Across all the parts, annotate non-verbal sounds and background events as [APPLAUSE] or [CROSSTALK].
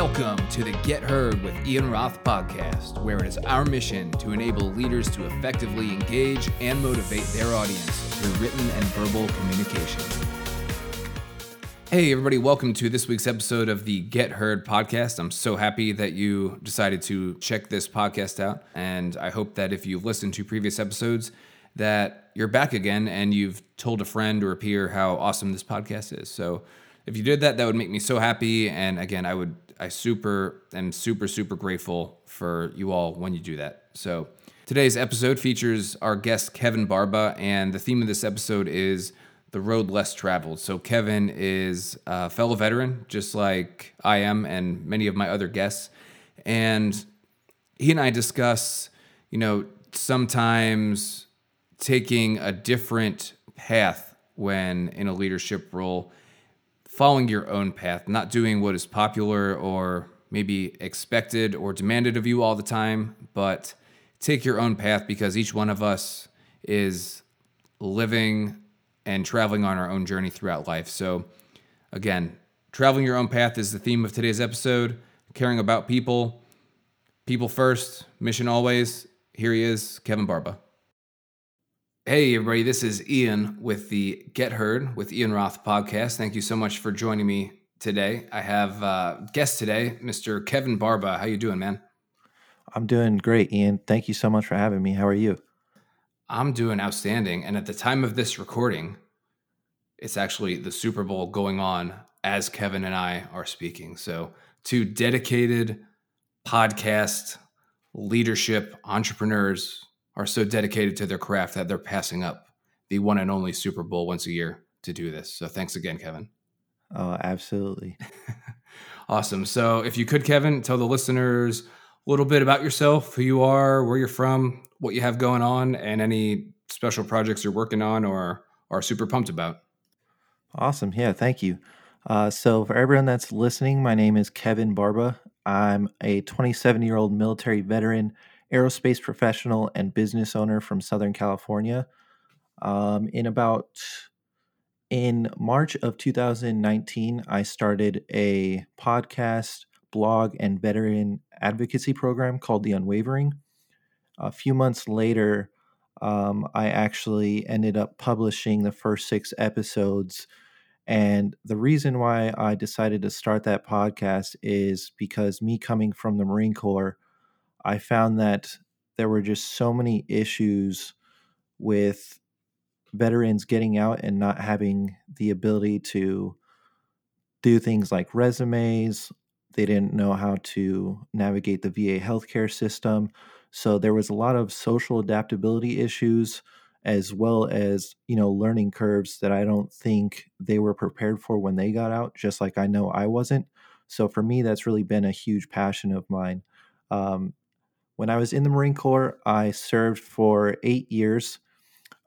Welcome to the Get Heard with Ian Roth podcast, where it is our mission to enable leaders to effectively engage and motivate their audience through written and verbal communication. Hey, everybody, welcome to this week's episode of the Get Heard podcast. I'm so happy that you decided to check this podcast out. And I hope that if you've listened to previous episodes, that you're back again and you've told a friend or a peer how awesome this podcast is. So if you did that, that would make me so happy. And again, I would, I super am super, super grateful for you all when you do that. So today's episode features our guest, Kevin Barba. And the theme of this episode is the road less traveled. So Kevin is a fellow veteran, just like I am, and many of my other guests. And he and I discuss, you know, sometimes taking a different path when in a leadership role, following your own path, not doing what is popular or maybe expected or demanded of you all the time, but take your own path because each one of us is living and traveling on our own journey throughout life. So, again, traveling your own path is the theme of today's episode. Caring about people, people first, mission always. Here he is, Kevin Barba. Hey, everybody, this is Ian with the Get Heard with Ian Roth podcast. Thank you so much for joining me today. I have uh, guest today, Mr. Kevin Barba. How you doing, man? I'm doing great, Ian. Thank you so much for having me. How are you? I'm doing outstanding. And at the time of this recording, it's actually the Super Bowl going on as Kevin and I are speaking. So, two dedicated podcast leadership entrepreneurs are so dedicated to their craft that they're passing up the one and only Super Bowl once a year to do this. So, thanks again, Kevin. Oh, absolutely. [LAUGHS] awesome. So, if you could, Kevin, tell the listeners a little bit about yourself, who you are, where you're from, what you have going on, and any special projects you're working on or are super pumped about. Awesome. Yeah, thank you. Uh, so, for everyone that's listening, my name is Kevin Barba. I'm a 27 year old military veteran, aerospace professional, and business owner from Southern California. Um, in about in March of 2019, I started a podcast, blog, and veteran advocacy program called The Unwavering. A few months later, um, I actually ended up publishing the first six episodes. And the reason why I decided to start that podcast is because me coming from the Marine Corps, I found that there were just so many issues with veterans getting out and not having the ability to do things like resumes. They didn't know how to navigate the VA healthcare system. So there was a lot of social adaptability issues as well as, you know, learning curves that I don't think they were prepared for when they got out, just like I know I wasn't. So for me, that's really been a huge passion of mine. Um, when I was in the Marine Corps, I served for eight years.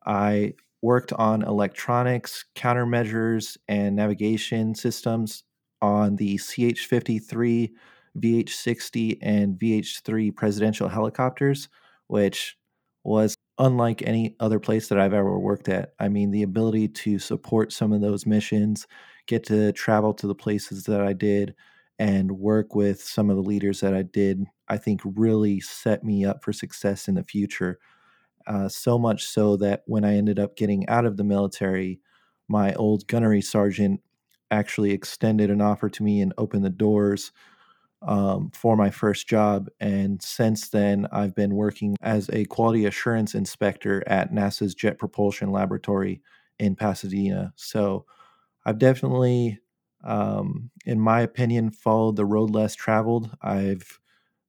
I worked on electronics, countermeasures, and navigation systems on the CH 53 VH 60 and VH 3 presidential helicopters, which was unlike any other place that I've ever worked at. I mean, the ability to support some of those missions, get to travel to the places that I did, and work with some of the leaders that I did, I think really set me up for success in the future. Uh, so much so that when I ended up getting out of the military, my old gunnery sergeant actually extended an offer to me and opened the doors um, for my first job. And since then, I've been working as a quality assurance inspector at NASA's Jet Propulsion Laboratory in Pasadena. So I've definitely, um, in my opinion, followed the road less traveled. I've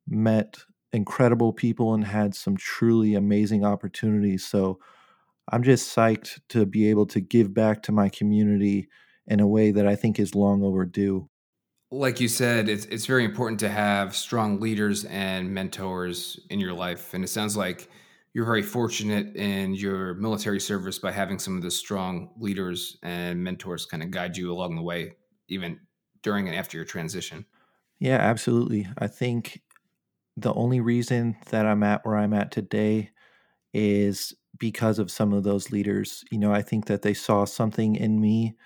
met incredible people and had some truly amazing opportunities. So I'm just psyched to be able to give back to my community in a way that I think is long overdue like you said, it's it's very important to have strong leaders and mentors in your life, and it sounds like you're very fortunate in your military service by having some of the strong leaders and mentors kind of guide you along the way, even during and after your transition. Yeah, absolutely. I think the only reason that I'm at where I'm at today is because of some of those leaders. You know, I think that they saw something in me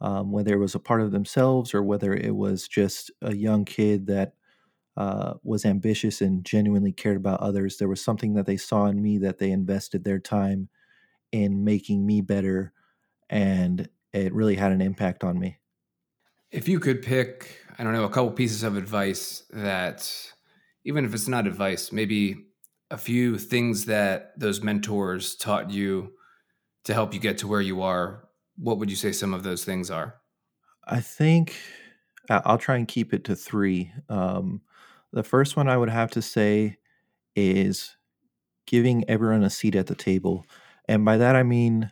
um, whether it was a part of themselves or whether it was just a young kid that uh, was ambitious and genuinely cared about others. There was something that they saw in me that they invested their time in making me better, and it really had an impact on me. If you could pick, I don't know, a couple pieces of advice that, even if it's not advice, maybe a few things that those mentors taught you to help you get to where you are, what would you say some of those things are? I think I'll try and keep it to three. Um, the first one I would have to say is giving everyone a seat at the table. And by that, I mean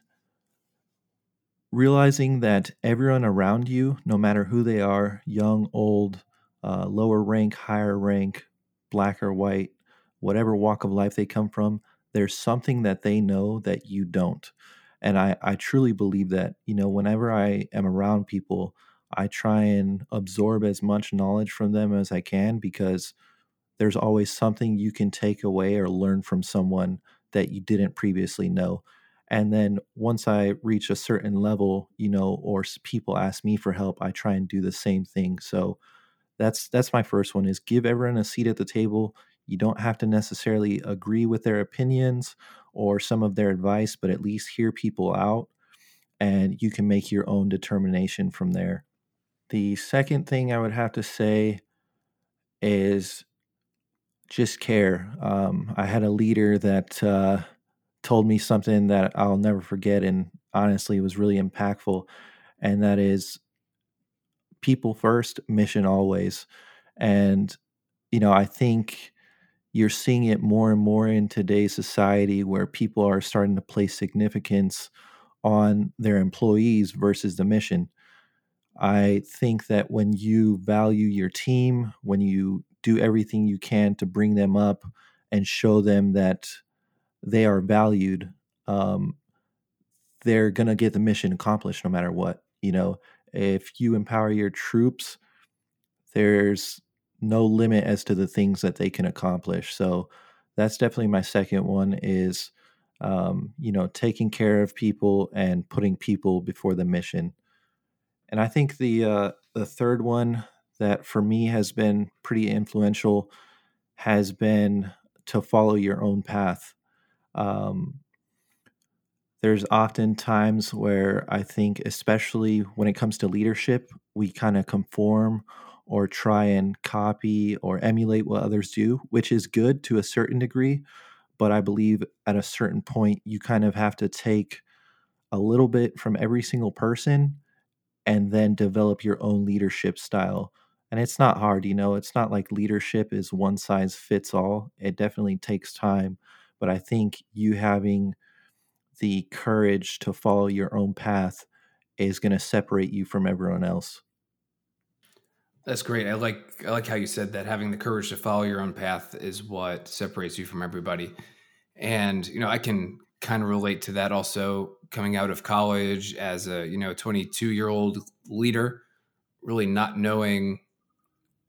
realizing that everyone around you, no matter who they are young, old, uh, lower rank, higher rank, black or white, whatever walk of life they come from, there's something that they know that you don't. And I, I truly believe that, you know, whenever I am around people, I try and absorb as much knowledge from them as I can because there's always something you can take away or learn from someone that you didn't previously know. And then once I reach a certain level, you know, or people ask me for help, I try and do the same thing. So that's that's my first one is give everyone a seat at the table. You don't have to necessarily agree with their opinions or some of their advice, but at least hear people out and you can make your own determination from there. The second thing I would have to say is just care. Um, I had a leader that uh, told me something that I'll never forget, and honestly, was really impactful. And that is people first, mission always. And, you know, I think you're seeing it more and more in today's society where people are starting to place significance on their employees versus the mission. I think that when you value your team, when you do everything you can to bring them up and show them that they are valued, um, they're going to get the mission accomplished no matter what. You know, if you empower your troops, there's no limit as to the things that they can accomplish. So that's definitely my second one is, um, you know, taking care of people and putting people before the mission. And I think the uh, the third one that for me has been pretty influential has been to follow your own path. Um, there's often times where I think, especially when it comes to leadership, we kind of conform or try and copy or emulate what others do, which is good to a certain degree. But I believe at a certain point, you kind of have to take a little bit from every single person and then develop your own leadership style. And it's not hard, you know, it's not like leadership is one size fits all. It definitely takes time. But I think you having the courage to follow your own path is going to separate you from everyone else. That's great. I like I like how you said that having the courage to follow your own path is what separates you from everybody. And you know, I can kind of relate to that also coming out of college as a you know 22 year old leader really not knowing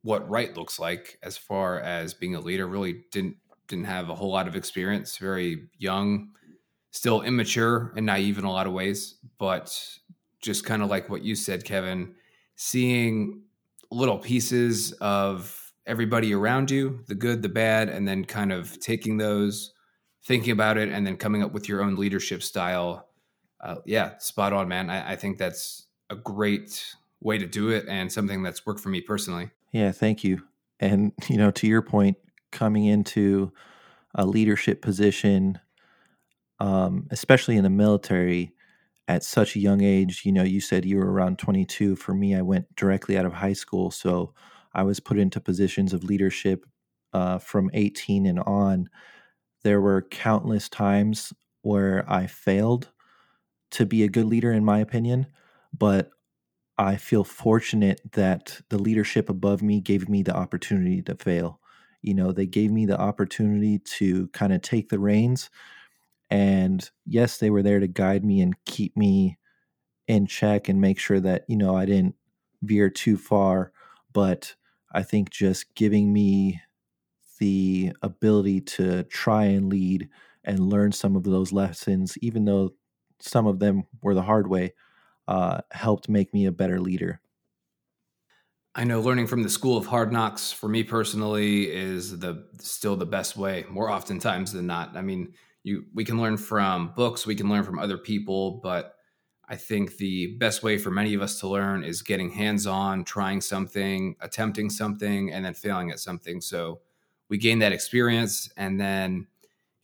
what right looks like as far as being a leader really didn't didn't have a whole lot of experience very young still immature and naive in a lot of ways but just kind of like what you said kevin seeing little pieces of everybody around you the good the bad and then kind of taking those thinking about it and then coming up with your own leadership style. Uh, yeah, spot on, man. I, I think that's a great way to do it and something that's worked for me personally. Yeah, thank you. And, you know, to your point, coming into a leadership position, um, especially in the military at such a young age, you know, you said you were around 22. For me, I went directly out of high school. So I was put into positions of leadership uh, from 18 and on there were countless times where I failed to be a good leader, in my opinion, but I feel fortunate that the leadership above me gave me the opportunity to fail. You know, they gave me the opportunity to kind of take the reins. And yes, they were there to guide me and keep me in check and make sure that, you know, I didn't veer too far. But I think just giving me the ability to try and lead and learn some of those lessons, even though some of them were the hard way. uh, helped make me a better leader. I know learning from the school of hard knocks for me personally is the still the best way more oftentimes than not. I mean, you we can learn from books, we can learn from other people, but I think the best way for many of us to learn is getting hands-on, trying something, attempting something and then failing at something. So we gain that experience and then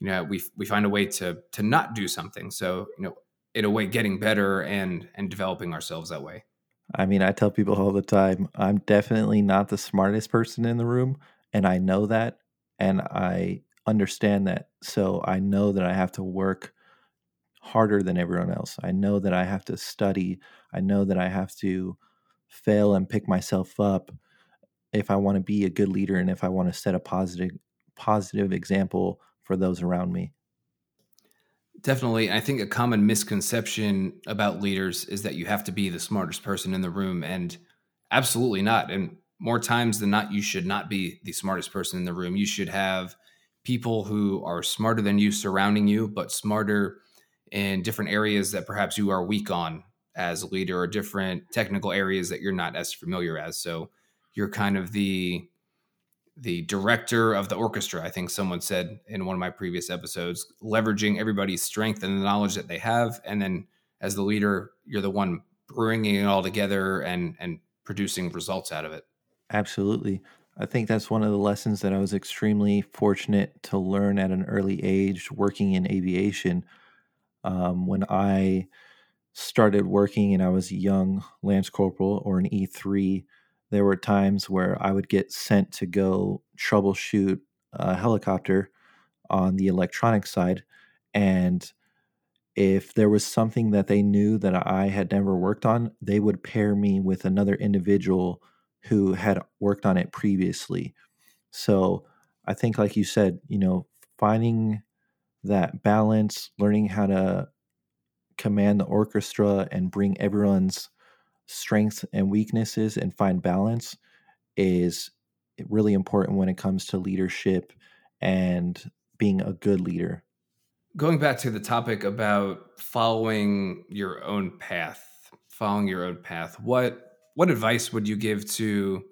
you know, we we find a way to to not do something. So, you know, in a way getting better and and developing ourselves that way. I mean, I tell people all the time, I'm definitely not the smartest person in the room, and I know that, and I understand that. So I know that I have to work harder than everyone else. I know that I have to study. I know that I have to fail and pick myself up if I want to be a good leader and if I want to set a positive positive example for those around me. Definitely. I think a common misconception about leaders is that you have to be the smartest person in the room. And absolutely not. And more times than not, you should not be the smartest person in the room. You should have people who are smarter than you surrounding you, but smarter in different areas that perhaps you are weak on as a leader or different technical areas that you're not as familiar as. So you're kind of the the director of the orchestra, I think someone said in one of my previous episodes, leveraging everybody's strength and the knowledge that they have. And then as the leader, you're the one bringing it all together and, and producing results out of it. Absolutely. I think that's one of the lessons that I was extremely fortunate to learn at an early age working in aviation. Um, when I started working and I was a young Lance Corporal or an E3, there were times where I would get sent to go troubleshoot a helicopter on the electronic side. And if there was something that they knew that I had never worked on, they would pair me with another individual who had worked on it previously. So I think, like you said, you know, finding that balance, learning how to command the orchestra and bring everyone's strengths and weaknesses and find balance is really important when it comes to leadership and being a good leader. Going back to the topic about following your own path, following your own path, what what advice would you give to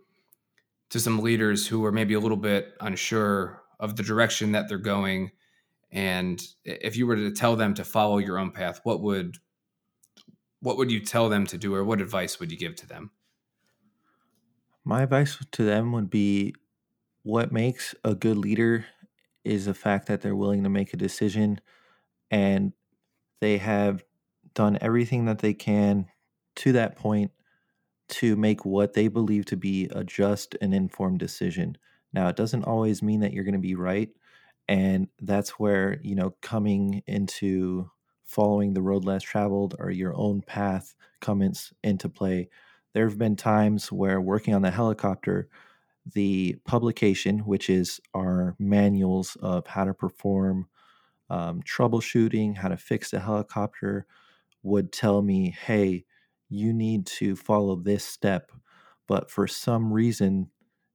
to some leaders who are maybe a little bit unsure of the direction that they're going and if you were to tell them to follow your own path, what would what would you tell them to do or what advice would you give to them? My advice to them would be what makes a good leader is the fact that they're willing to make a decision and they have done everything that they can to that point to make what they believe to be a just and informed decision. Now, it doesn't always mean that you're going to be right. And that's where, you know, coming into following the road less traveled or your own path comes into play. There have been times where working on the helicopter, the publication, which is our manuals of how to perform um, troubleshooting, how to fix the helicopter, would tell me, hey, you need to follow this step. But for some reason,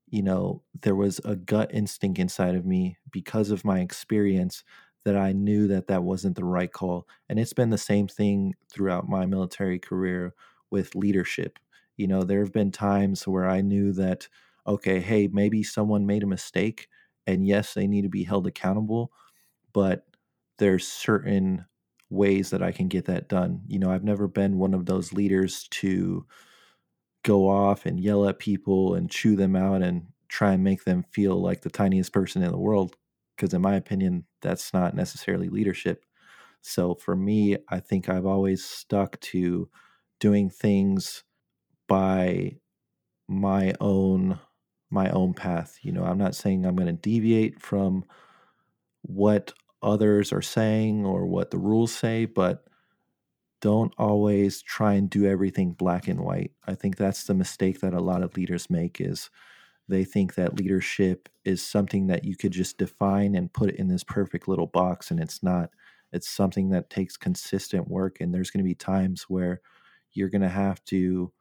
you know, there was a gut instinct inside of me because of my experience that I knew that that wasn't the right call. And it's been the same thing throughout my military career with leadership. You know, there have been times where I knew that, okay, hey, maybe someone made a mistake. And yes, they need to be held accountable, but there's certain ways that I can get that done. You know, I've never been one of those leaders to go off and yell at people and chew them out and try and make them feel like the tiniest person in the world because in my opinion that's not necessarily leadership. So for me i think i've always stuck to doing things by my own my own path you know? I'm not saying i'm going to deviate from what others are saying or what the rules say but don't always try and do everything black and white. I think that's the mistake that a lot of leaders make is they think that leadership is something that you could just define and put in this perfect little box, and it's not. It's something that takes consistent work, and there's going to be times where you're going to have to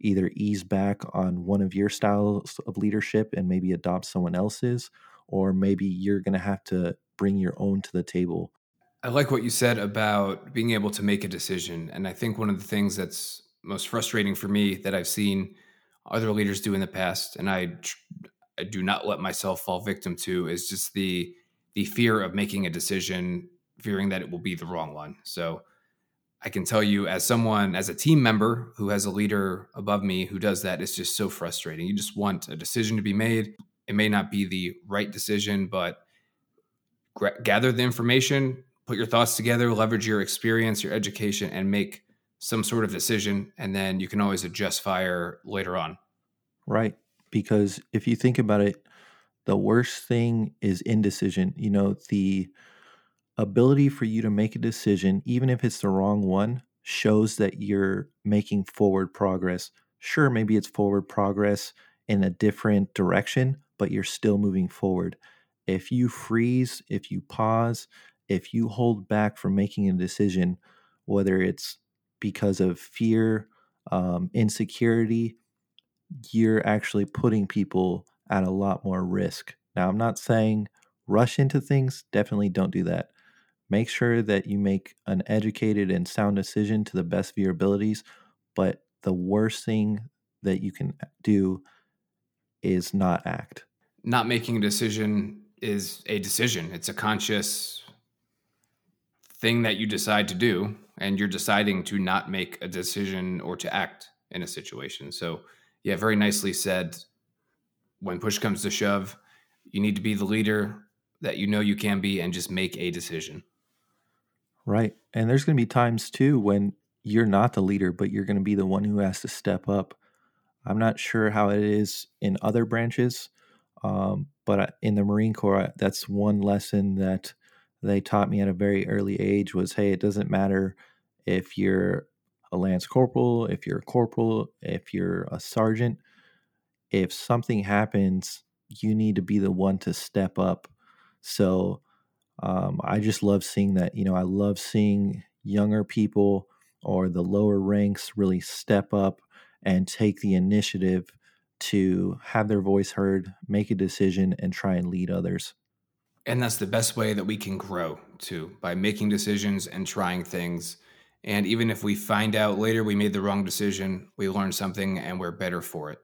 either ease back on one of your styles of leadership and maybe adopt someone else's, or maybe you're going to have to bring your own to the table. I like what you said about being able to make a decision. And I think one of the things that's most frustrating for me that I've seen other leaders do in the past, and I, I do not let myself fall victim to, is just the the fear of making a decision, fearing that it will be the wrong one. So I can tell you, as someone, as a team member who has a leader above me who does that, it's just so frustrating. You just want a decision to be made. It may not be the right decision, but gather the information, put your thoughts together, leverage your experience, your education, and make some sort of decision. And then you can always adjust fire later on. Right. Because if you think about it, the worst thing is indecision. You know, the ability for you to make a decision, even if it's the wrong one, shows that you're making forward progress. Sure, maybe it's forward progress in a different direction, but you're still moving forward. If you freeze, if you pause, if you hold back from making a decision, whether it's because of fear, um, insecurity, you're actually putting people at a lot more risk. Now, I'm not saying rush into things, definitely don't do that. Make sure that you make an educated and sound decision to the best of your abilities. But the worst thing that you can do is not act. Not making a decision is a decision, it's a conscious thing that you decide to do, and you're deciding to not make a decision or to act in a situation. So, yeah, very nicely said. When push comes to shove, you need to be the leader that you know you can be and just make a decision. Right. And there's going to be times too when you're not the leader, but you're going to be the one who has to step up. I'm not sure how it is in other branches, um, but in the Marine Corps, that's one lesson that they taught me at a very early age was hey, it doesn't matter if you're a lance corporal, if you're a corporal, if you're a sergeant, if something happens, you need to be the one to step up. So um, I just love seeing that. You know, I love seeing younger people or the lower ranks really step up and take the initiative to have their voice heard, make a decision, and try and lead others. And that's the best way that we can grow too, by making decisions and trying things. And even if we find out later we made the wrong decision, we learn something and we're better for it.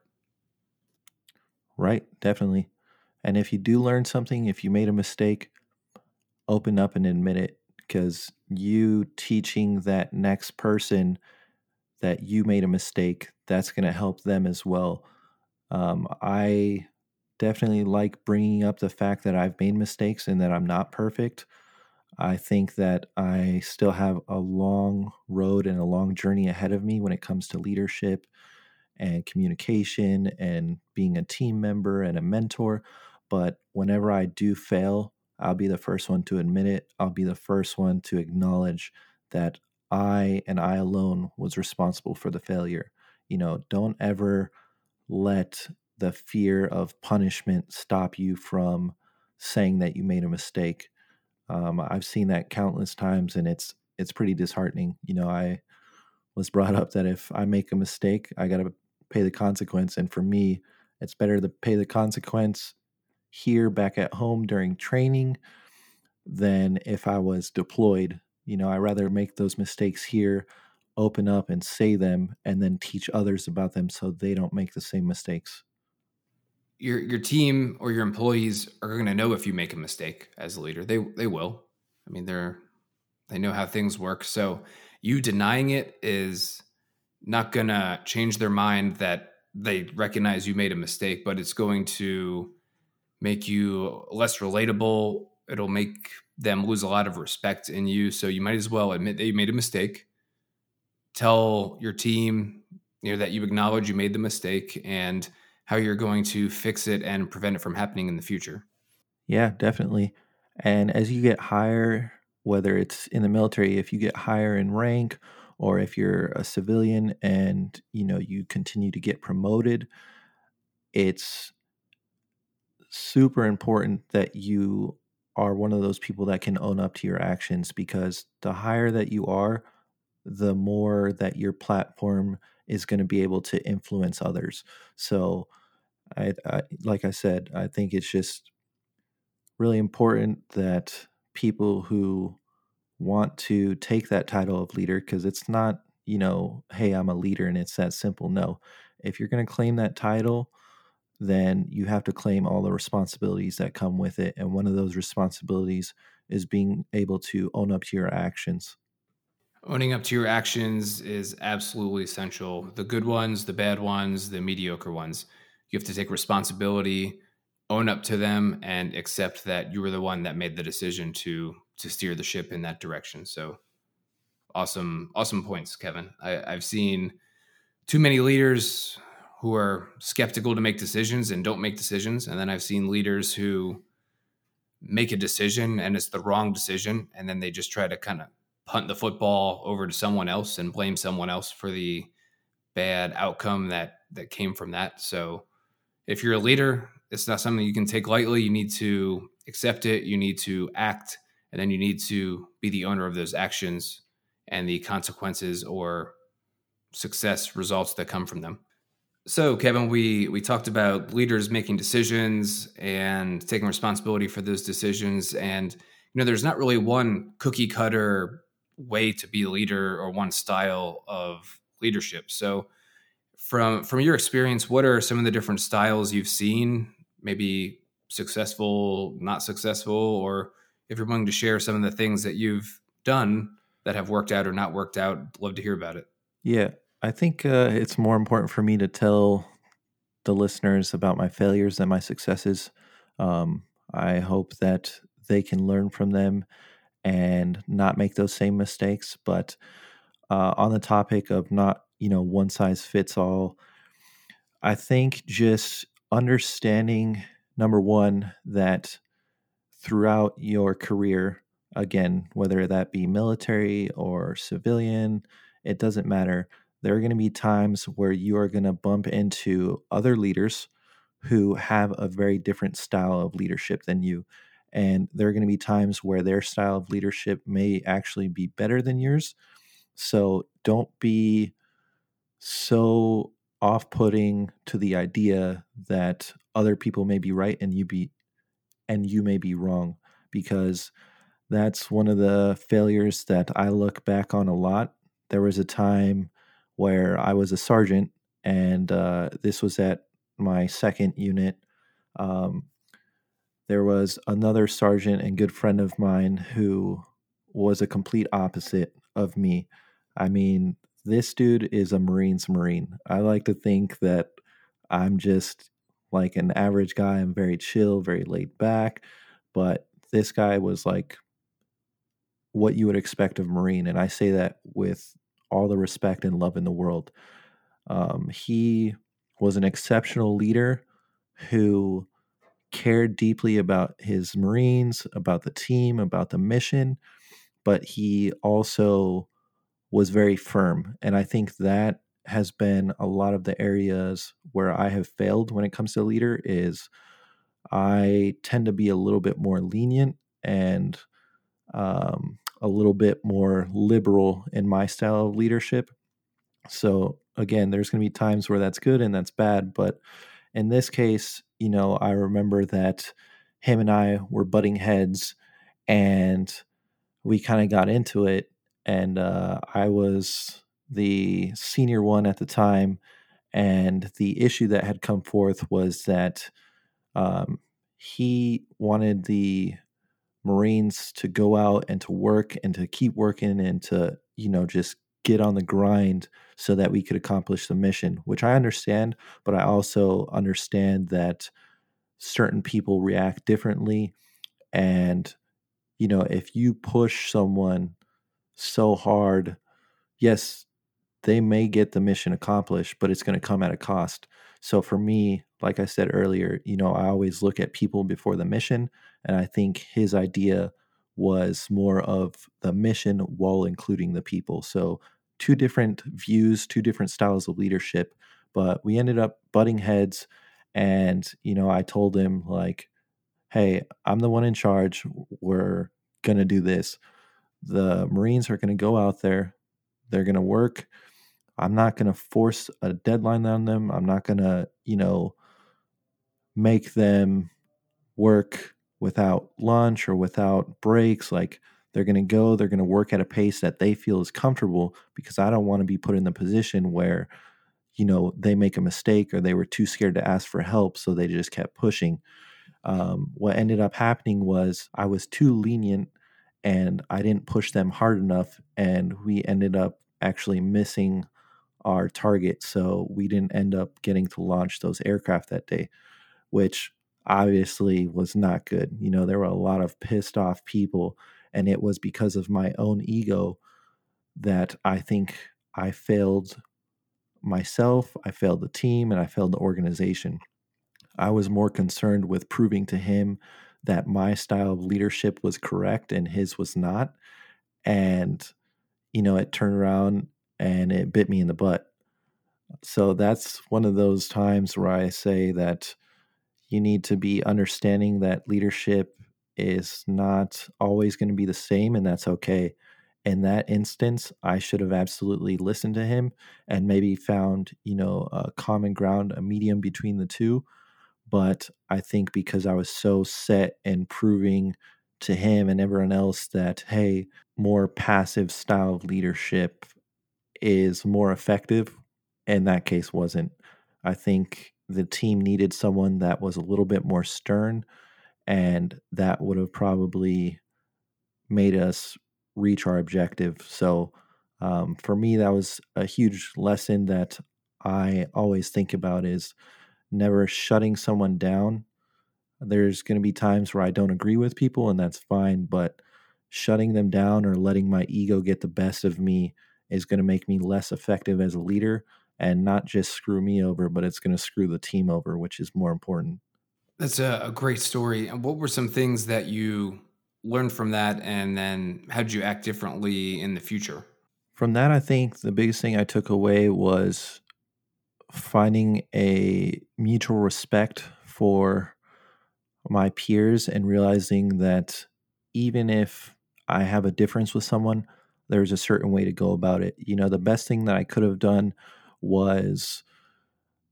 Right, definitely. And if you do learn something, if you made a mistake, open up and admit it because you teaching that next person that you made a mistake, that's going to help them as well. Um, I definitely like bringing up the fact that I've made mistakes and that I'm not perfect. I think that I still have a long road and a long journey ahead of me when it comes to leadership and communication and being a team member and a mentor. But whenever I do fail, I'll be the first one to admit it. I'll be the first one to acknowledge that I and I alone was responsible for the failure. You know, don't ever let the fear of punishment stop you from saying that you made a mistake. Um, I've seen that countless times, and it's it's pretty disheartening. You know, I was brought up that if I make a mistake, I got to pay the consequence, and for me, it's better to pay the consequence here back at home during training than if I was deployed. You know, I rather make those mistakes here, open up and say them, and then teach others about them so they don't make the same mistakes. Your your team or your employees are going to know if you make a mistake as a leader. They they will. I mean, they're they know how things work. So you denying it is not going to change their mind that they recognize you made a mistake, but it's going to make you less relatable. It'll make them lose a lot of respect in you. So you might as well admit that you made a mistake. Tell your team, you know, that you acknowledge you made the mistake and how you're going to fix it and prevent it from happening in the future. Yeah, definitely. And as you get higher, whether it's in the military, if you get higher in rank or if you're a civilian and you know you continue to get promoted, it's super important that you are one of those people that can own up to your actions because the higher that you are, the more that your platform is going to be able to influence others. So, I, I, like I said, I think it's just really important that people who want to take that title of leader because it's not, you know, hey, I'm a leader and it's that simple. No. If you're going to claim that title, then you have to claim all the responsibilities that come with it. And one of those responsibilities is being able to own up to your actions. Owning up to your actions is absolutely essential. The good ones, the bad ones, the mediocre ones. You have to take responsibility, own up to them, and accept that you were the one that made the decision to to steer the ship in that direction. So awesome, awesome points, Kevin. I, I've seen too many leaders who are skeptical to make decisions and don't make decisions. And then I've seen leaders who make a decision and it's the wrong decision. And then they just try to kind of punt the football over to someone else and blame someone else for the bad outcome that that came from that. So if you're a leader, it's not something you can take lightly. You need to accept it, you need to act, and then you need to be the owner of those actions and the consequences or success results that come from them. So, Kevin, we we talked about leaders making decisions and taking responsibility for those decisions, and you know, there's not really one cookie cutter way to be a leader or one style of leadership. So, from from your experience, what are some of the different styles you've seen? Maybe successful, not successful, or if you're willing to share some of the things that you've done that have worked out or not worked out, love to hear about it. Yeah, I think uh, it's more important for me to tell the listeners about my failures than my successes. Um, I hope that they can learn from them and not make those same mistakes. But uh, on the topic of not, you know, one size fits all, I think just understanding number one that throughout your career, again, whether that be military or civilian, it doesn't matter there are going to be times where you are going to bump into other leaders who have a very different style of leadership than you. And there are going to be times where their style of leadership may actually be better than yours. So don't be so off putting to the idea that other people may be right and you be and you may be wrong because that's one of the failures that I look back on a lot. There was a time where I was a sergeant, and uh, this was at my second unit. Um, there was another sergeant and good friend of mine who was a complete opposite of me. I mean, this dude is a Marine's Marine. I like to think that I'm just like an average guy. I'm very chill, very laid back. But this guy was like what you would expect of Marine. And I say that with all the respect and love in the world. Um, he was an exceptional leader who cared deeply about his Marines, about the team, about the mission, but he also was very firm. And I think that has been a lot of the areas where I have failed when it comes to leader is I tend to be a little bit more lenient and um, a little bit more liberal in my style of leadership. So again, there's going to be times where that's good and that's bad, but in this case, you know, I remember that him and I were butting heads and we kind of got into it and uh, I was the senior one at the time and the issue that had come forth was that um, he wanted the Marines to go out and to work and to keep working and to, you know, just get on the grind so that we could accomplish the mission, which I understand, but I also understand that certain people react differently. And, you know, if you push someone so hard, yes, they may get the mission accomplished, but it's going to come at a cost. So for me, like I said earlier, you know, I always look at people before the mission. And I think his idea was more of the mission while including the people. So two different views, two different styles of leadership. But we ended up butting heads. And, you know, I told him, like, hey, I'm the one in charge. We're going to do this. The Marines are going to go out there, they're going to work I'm not going to force a deadline on them. I'm not going to, you know, make them work without lunch or without breaks. Like They're going to go, they're going to work at a pace that they feel is comfortable because I don't want to be put in the position where, you know, they make a mistake or they were too scared to ask for help. So they just kept pushing. Um, what ended up happening was I was too lenient and I didn't push them hard enough. And we ended up actually missing our target. So we didn't end up getting to launch those aircraft that day, which obviously was not good. You know, there were a lot of pissed off people, and it was because of my own ego that I think I failed myself, I failed the team, and I failed the organization. I was more concerned with proving to him that my style of leadership was correct and his was not. And, you know, it turned around and it bit me in the butt. So that's one of those times where I say that you need to be understanding that leadership is not always going to be the same, and that's okay. In that instance, I should have absolutely listened to him and maybe found, you know, a common ground, a medium between the two. But I think because I was so set in proving to him and everyone else that, hey, more passive style of leadership is more effective, And that case wasn't. I think the team needed someone that was a little bit more stern, and that would have probably made us reach our objective. So, um, for me, that was a huge lesson that I always think about is never shutting someone down. There's going to be times where I don't agree with people, and that's fine, but shutting them down or letting my ego get the best of me is going to make me less effective as a leader and not just screw me over, but it's going to screw the team over, which is more important. That's a, a great story. And what were some things that you learned from that? And then how did you act differently in the future? From that, I think the biggest thing I took away was finding a mutual respect for my peers and realizing that even if I have a difference with someone, there's a certain way to go about it. You know, the best thing that I could have done was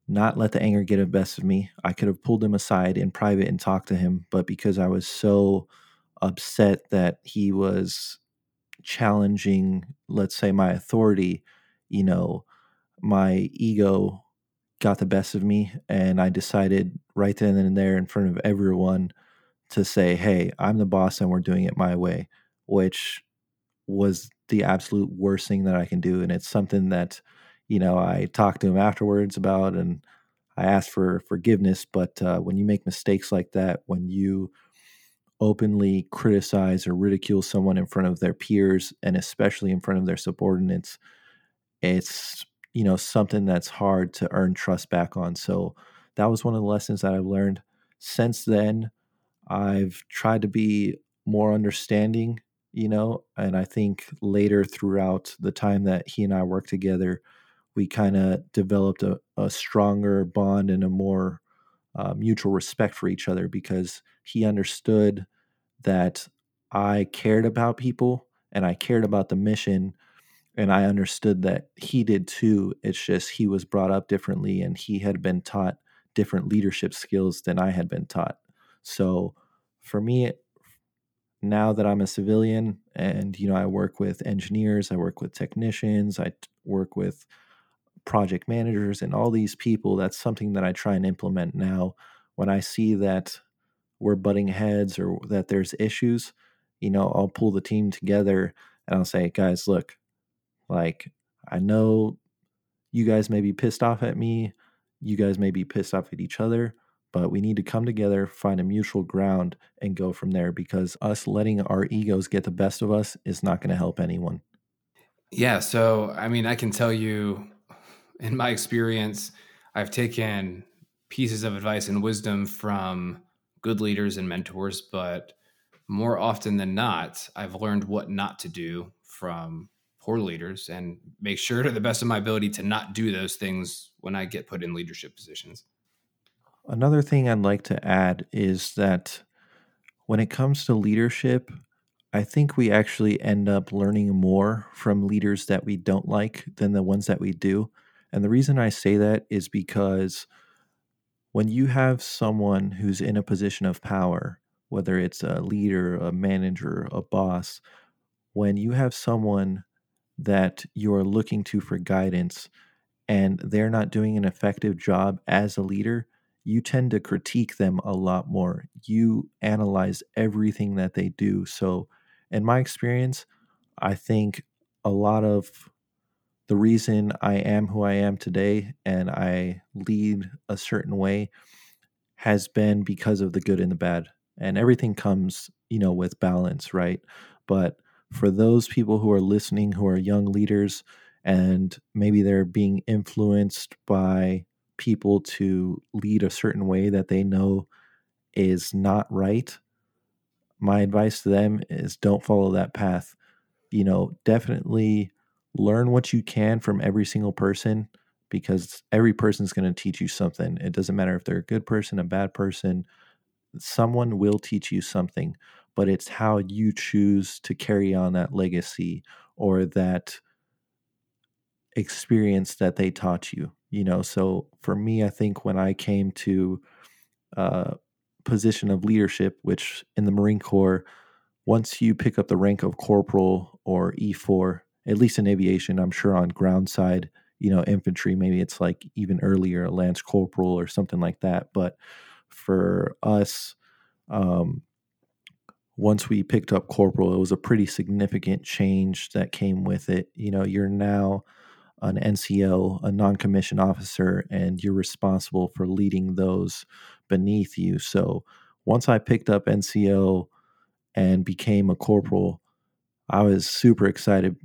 not let the anger get the best of me. I could have pulled him aside in private and talked to him, but because I was so upset that he was challenging, let's say, my authority, you know, my ego got the best of me. And I decided right then and there in front of everyone to say, hey, I'm the boss and we're doing it my way, which was the absolute worst thing that I can do. And it's something that you know, I talked to him afterwards about and I asked for forgiveness. But uh, when you make mistakes like that, when you openly criticize or ridicule someone in front of their peers and especially in front of their subordinates, it's you know something that's hard to earn trust back on. So that was one of the lessons that I've learned. Since then, I've tried to be more understanding, you know, and I think later throughout the time that he and I worked together, we kind of developed a, a, stronger bond and a more uh, mutual respect for each other because he understood that I cared about people and I cared about the mission. And I understood that he did too. It's just he was brought up differently and he had been taught different leadership skills than I had been taught. So for me, now that I'm a civilian and you know I work with engineers, I work with technicians, I work with project managers and all these people that's something that i try and implement now when i see that we're butting heads or that there's issues you know i'll pull the team together and i'll say guys look like i know you guys may be pissed off at me you guys may be pissed off at each other but we need to come together find a mutual ground and go from there because us letting our egos get the best of us is not going to help anyone. Yeah so i mean i can tell you [SIGHS] in my experience, I've taken pieces of advice and wisdom from good leaders and mentors, but more often than not, I've learned what not to do from poor leaders and make sure to the best of my ability to not do those things when I get put in leadership positions. Another thing I'd like to add is that when it comes to leadership, I think we actually end up learning more from leaders that we don't like than the ones that we do. And the reason I say that is because when you have someone who's in a position of power, whether it's a leader, a manager, a boss, when you have someone that you're looking to for guidance and they're not doing an effective job as a leader, you tend to critique them a lot more. You analyze everything that they do. So, in my experience, I think a lot of the reason I am who I am today and I lead a certain way has been because of the good and the bad. And everything comes, you know, with balance, right? But for those people who are listening who are young leaders and maybe they're being influenced by people to lead a certain way that they know is not right, my advice to them is don't follow that path. You know, definitely learn what you can from every single person because every person's going to teach you something. It doesn't matter if they're a good person, a bad person, someone will teach you something, but it's how you choose to carry on that legacy or that experience that they taught you. You know, so for me, I think when I came to a uh, position of leadership, which in the Marine Corps, once you pick up the rank of corporal or E4, at least in aviation, I'm sure on ground side, you know, infantry, maybe it's like even earlier, lance corporal or something like that. But for us, um, once we picked up corporal, it was a pretty significant change that came with it. You know, you're now an NCO, a non commissioned officer, and you're responsible for leading those beneath you. So once I picked up NCO and became a corporal, I was super excited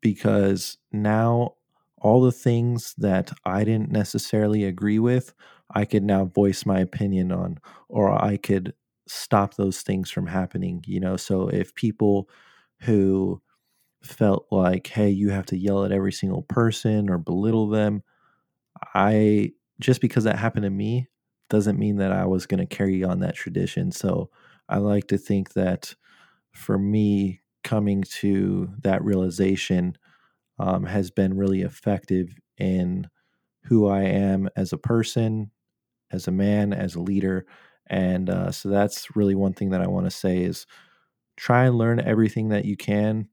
because now all the things that I didn't necessarily agree with, I could now voice my opinion on, or I could stop those things from happening. You know, so if people who felt like, hey, you have to yell at every single person or belittle them, I just because that happened to me doesn't mean that I was going to carry on that tradition. So I like to think that for me, coming to that realization um, has been really effective in who I am as a person, as a man, as a leader. And uh, so that's really one thing that I want to say is try and learn everything that you can.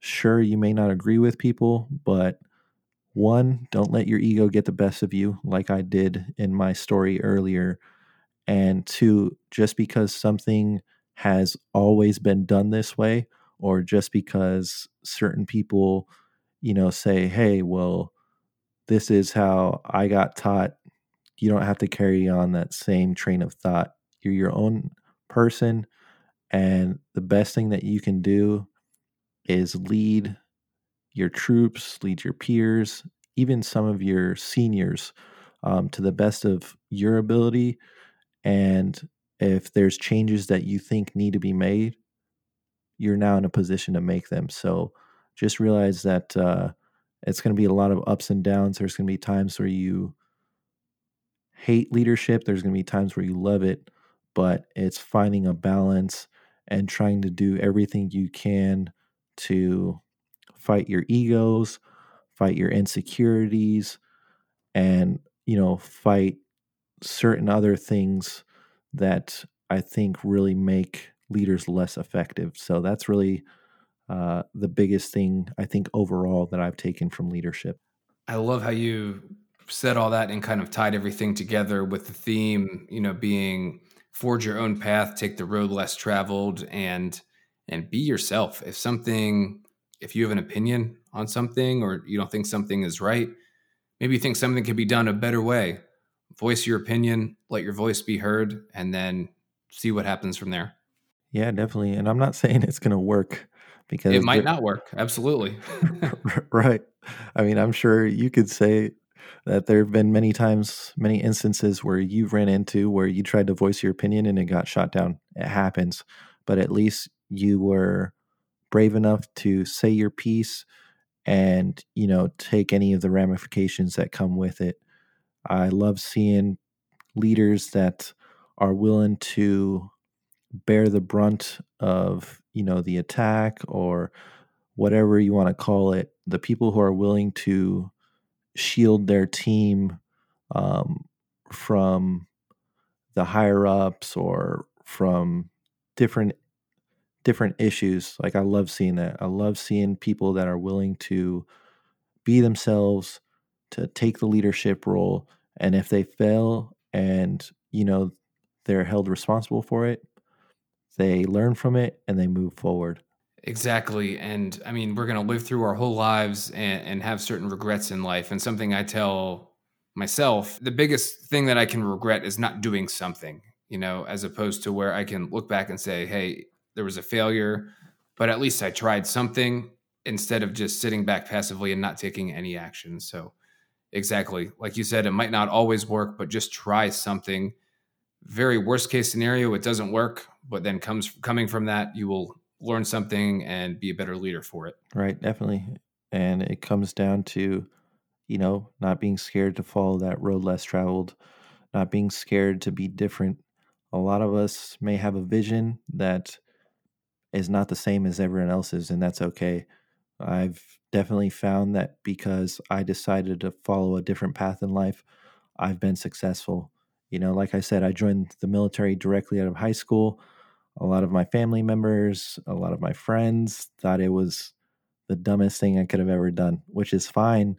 Sure, you may not agree with people, but one, don't let your ego get the best of you, like I did in my story earlier. And two, just because something has always been done this way, or just because certain people, you know, say, hey, well, this is how I got taught, you don't have to carry on that same train of thought. You're your own person. And the best thing that you can do is lead your troops, lead your peers, even some of your seniors um, to the best of your ability. And if there's changes that you think need to be made, you're now in a position to make them. So just realize that uh, it's going to be a lot of ups and downs. There's going to be times where you hate leadership, there's going to be times where you love it, but it's finding a balance and trying to do everything you can to fight your egos, fight your insecurities, and, you know, fight certain other things that I think really make leaders less effective. So that's really uh, the biggest thing I think overall that I've taken from leadership. I love how you said all that and kind of tied everything together with the theme, you know, being forge your own path, take the road less traveled, and and be yourself. If something, if you have an opinion on something or you don't think something is right, maybe you think something could be done a better way. Voice your opinion, let your voice be heard, and then see what happens from there. Yeah, definitely. And I'm not [LAUGHS] saying it's going to work because it might not work. Absolutely. [LAUGHS] [LAUGHS] right. I mean, I'm sure you could say that there have been many times, many instances where you've ran into where you tried to voice your opinion and it got shot down. It happens. But at least you were brave enough to say your piece and, you know, take any of the ramifications that come with it. I love seeing leaders that are willing to bear the brunt of you know the attack or whatever you want to call it the people who are willing to shield their team um, from the higher ups or from different different issues. Like I love seeing that. I love seeing people that are willing to be themselves, to take the leadership role, and if they fail and, you know, they're held responsible for it, they learn from it and they move forward. Exactly. And I mean, we're going to live through our whole lives and, and, have certain regrets in life. And something I tell myself the biggest thing that I can regret is not doing something, you know, as opposed to where I can look back and say, hey, there was a failure, but at least I tried something instead of just sitting back passively and not taking any action. So, exactly. Like you said, it might not always work, but just try something. Very worst case scenario, it doesn't work, but then comes coming from that, you will learn something and be a better leader for it. Right, definitely. And it comes down to, you know, not being scared to follow that road less traveled, not being scared to be different. A lot of us may have a vision that is not the same as everyone else's, and that's okay. I've definitely found that because I decided to follow a different path in life, I've been successful. You know, like I said, I joined the military directly out of high school a lot of my family members, a lot of my friends thought it was the dumbest thing I could have ever done, which is fine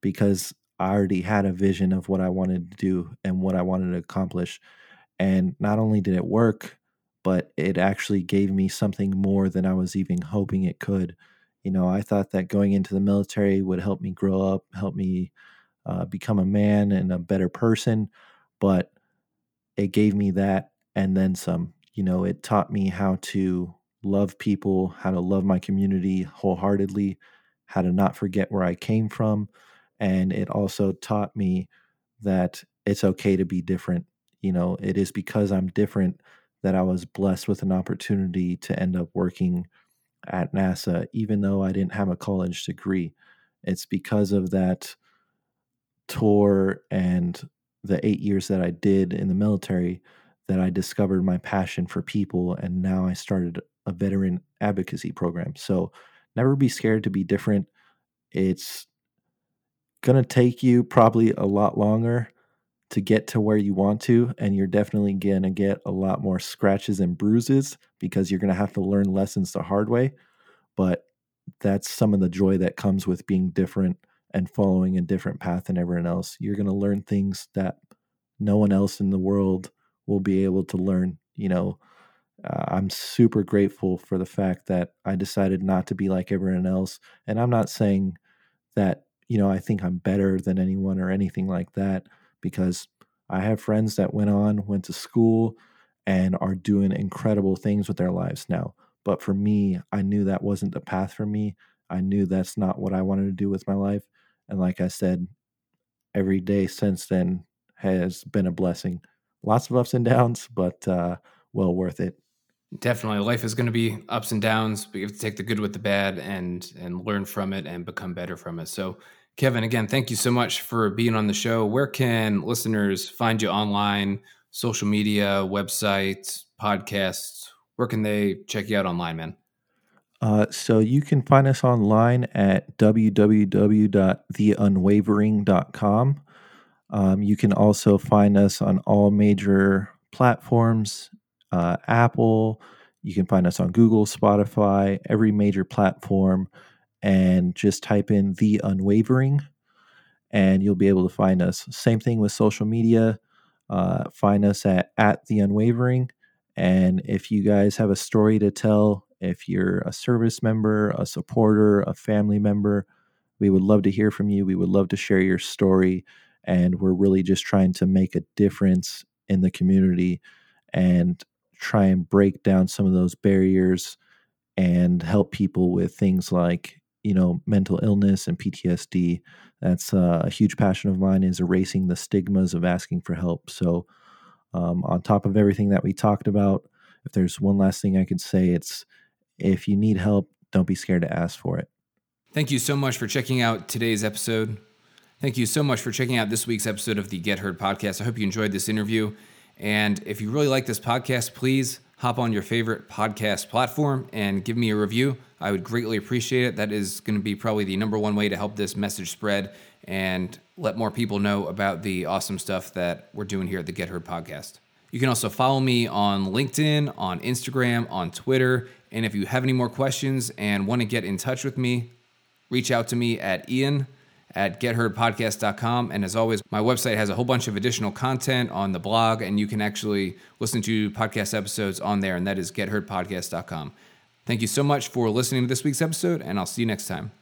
because I already had a vision of what I wanted to do and what I wanted to accomplish. And not only did it work, but it actually gave me something more than I was even hoping it could. You know, I thought that going into the military would help me grow up, help me uh, become a man and a better person, but it gave me that and then some you know, it taught me how to love people, how to love my community wholeheartedly, how to not forget where I came from. And it also taught me that it's okay to be different. You know, it is because I'm different that I was blessed with an opportunity to end up working at NASA, even though I didn't have a college degree. It's because of that tour and the eight years that I did in the military that I discovered my passion for people and now I started a veteran advocacy program. So never be scared to be different. It's going to take you probably a lot longer to get to where you want to and you're definitely going to get a lot more scratches and bruises because you're going to have to learn lessons the hard way. But that's some of the joy that comes with being different and following a different path than everyone else. You're going to learn things that no one else in the world will be able to learn. You know, uh, I'm super grateful for the fact that I decided not to be like everyone else. And I'm not saying that, you know, I think I'm better than anyone or anything like that because I have friends that went on, went to school, and are doing incredible things with their lives now. But for me, I knew that wasn't the path for me. I knew that's not what I wanted to do with my life. And like I said, every day since then has been a blessing lots of ups and downs, but uh, well worth it. Definitely, life is going to be ups and downs, but you have to take the good with the bad and and learn from it and become better from it. So, Kevin, again, thank you so much for being on the show. Where can listeners find you online, social media, website, podcasts? Where can they check you out online, man? Uh, so you can find us online at www.theunwavering.com. Um, you can also find us on all major platforms uh, Apple, you can find us on Google, Spotify, every major platform, and just type in The Unwavering and you'll be able to find us. Same thing with social media. Uh, find us at, at The Unwavering. And if you guys have a story to tell, if you're a service member, a supporter, a family member, we would love to hear from you. We would love to share your story and we're really just trying to make a difference in the community and try and break down some of those barriers and help people with things like you know mental illness and PTSD. That's uh, a huge passion of mine is erasing the stigmas of asking for help. So um, on top of everything that we talked about, if there's one last thing I could say, it's if you need help, don't be scared to ask for it. Thank you so much for checking out today's episode. Thank you so much for checking out this week's episode of the Get Heard podcast. I hope you enjoyed this interview. And if you really like this podcast, please hop on your favorite podcast platform and give me a review. I would greatly appreciate it. That is going to be probably the number one way to help this message spread and let more people know about the awesome stuff that we're doing here at the Get Heard podcast. You can also follow me on LinkedIn, on Instagram, on Twitter, And if you have any more questions and want to get in touch with me, reach out to me at Ian at getheardpodcast.com. And as always, my website has a whole bunch of additional content on the blog, and you can actually listen to podcast episodes on there, and that is getheardpodcast.com. Thank you so much for listening to this week's episode, and I'll see you next time.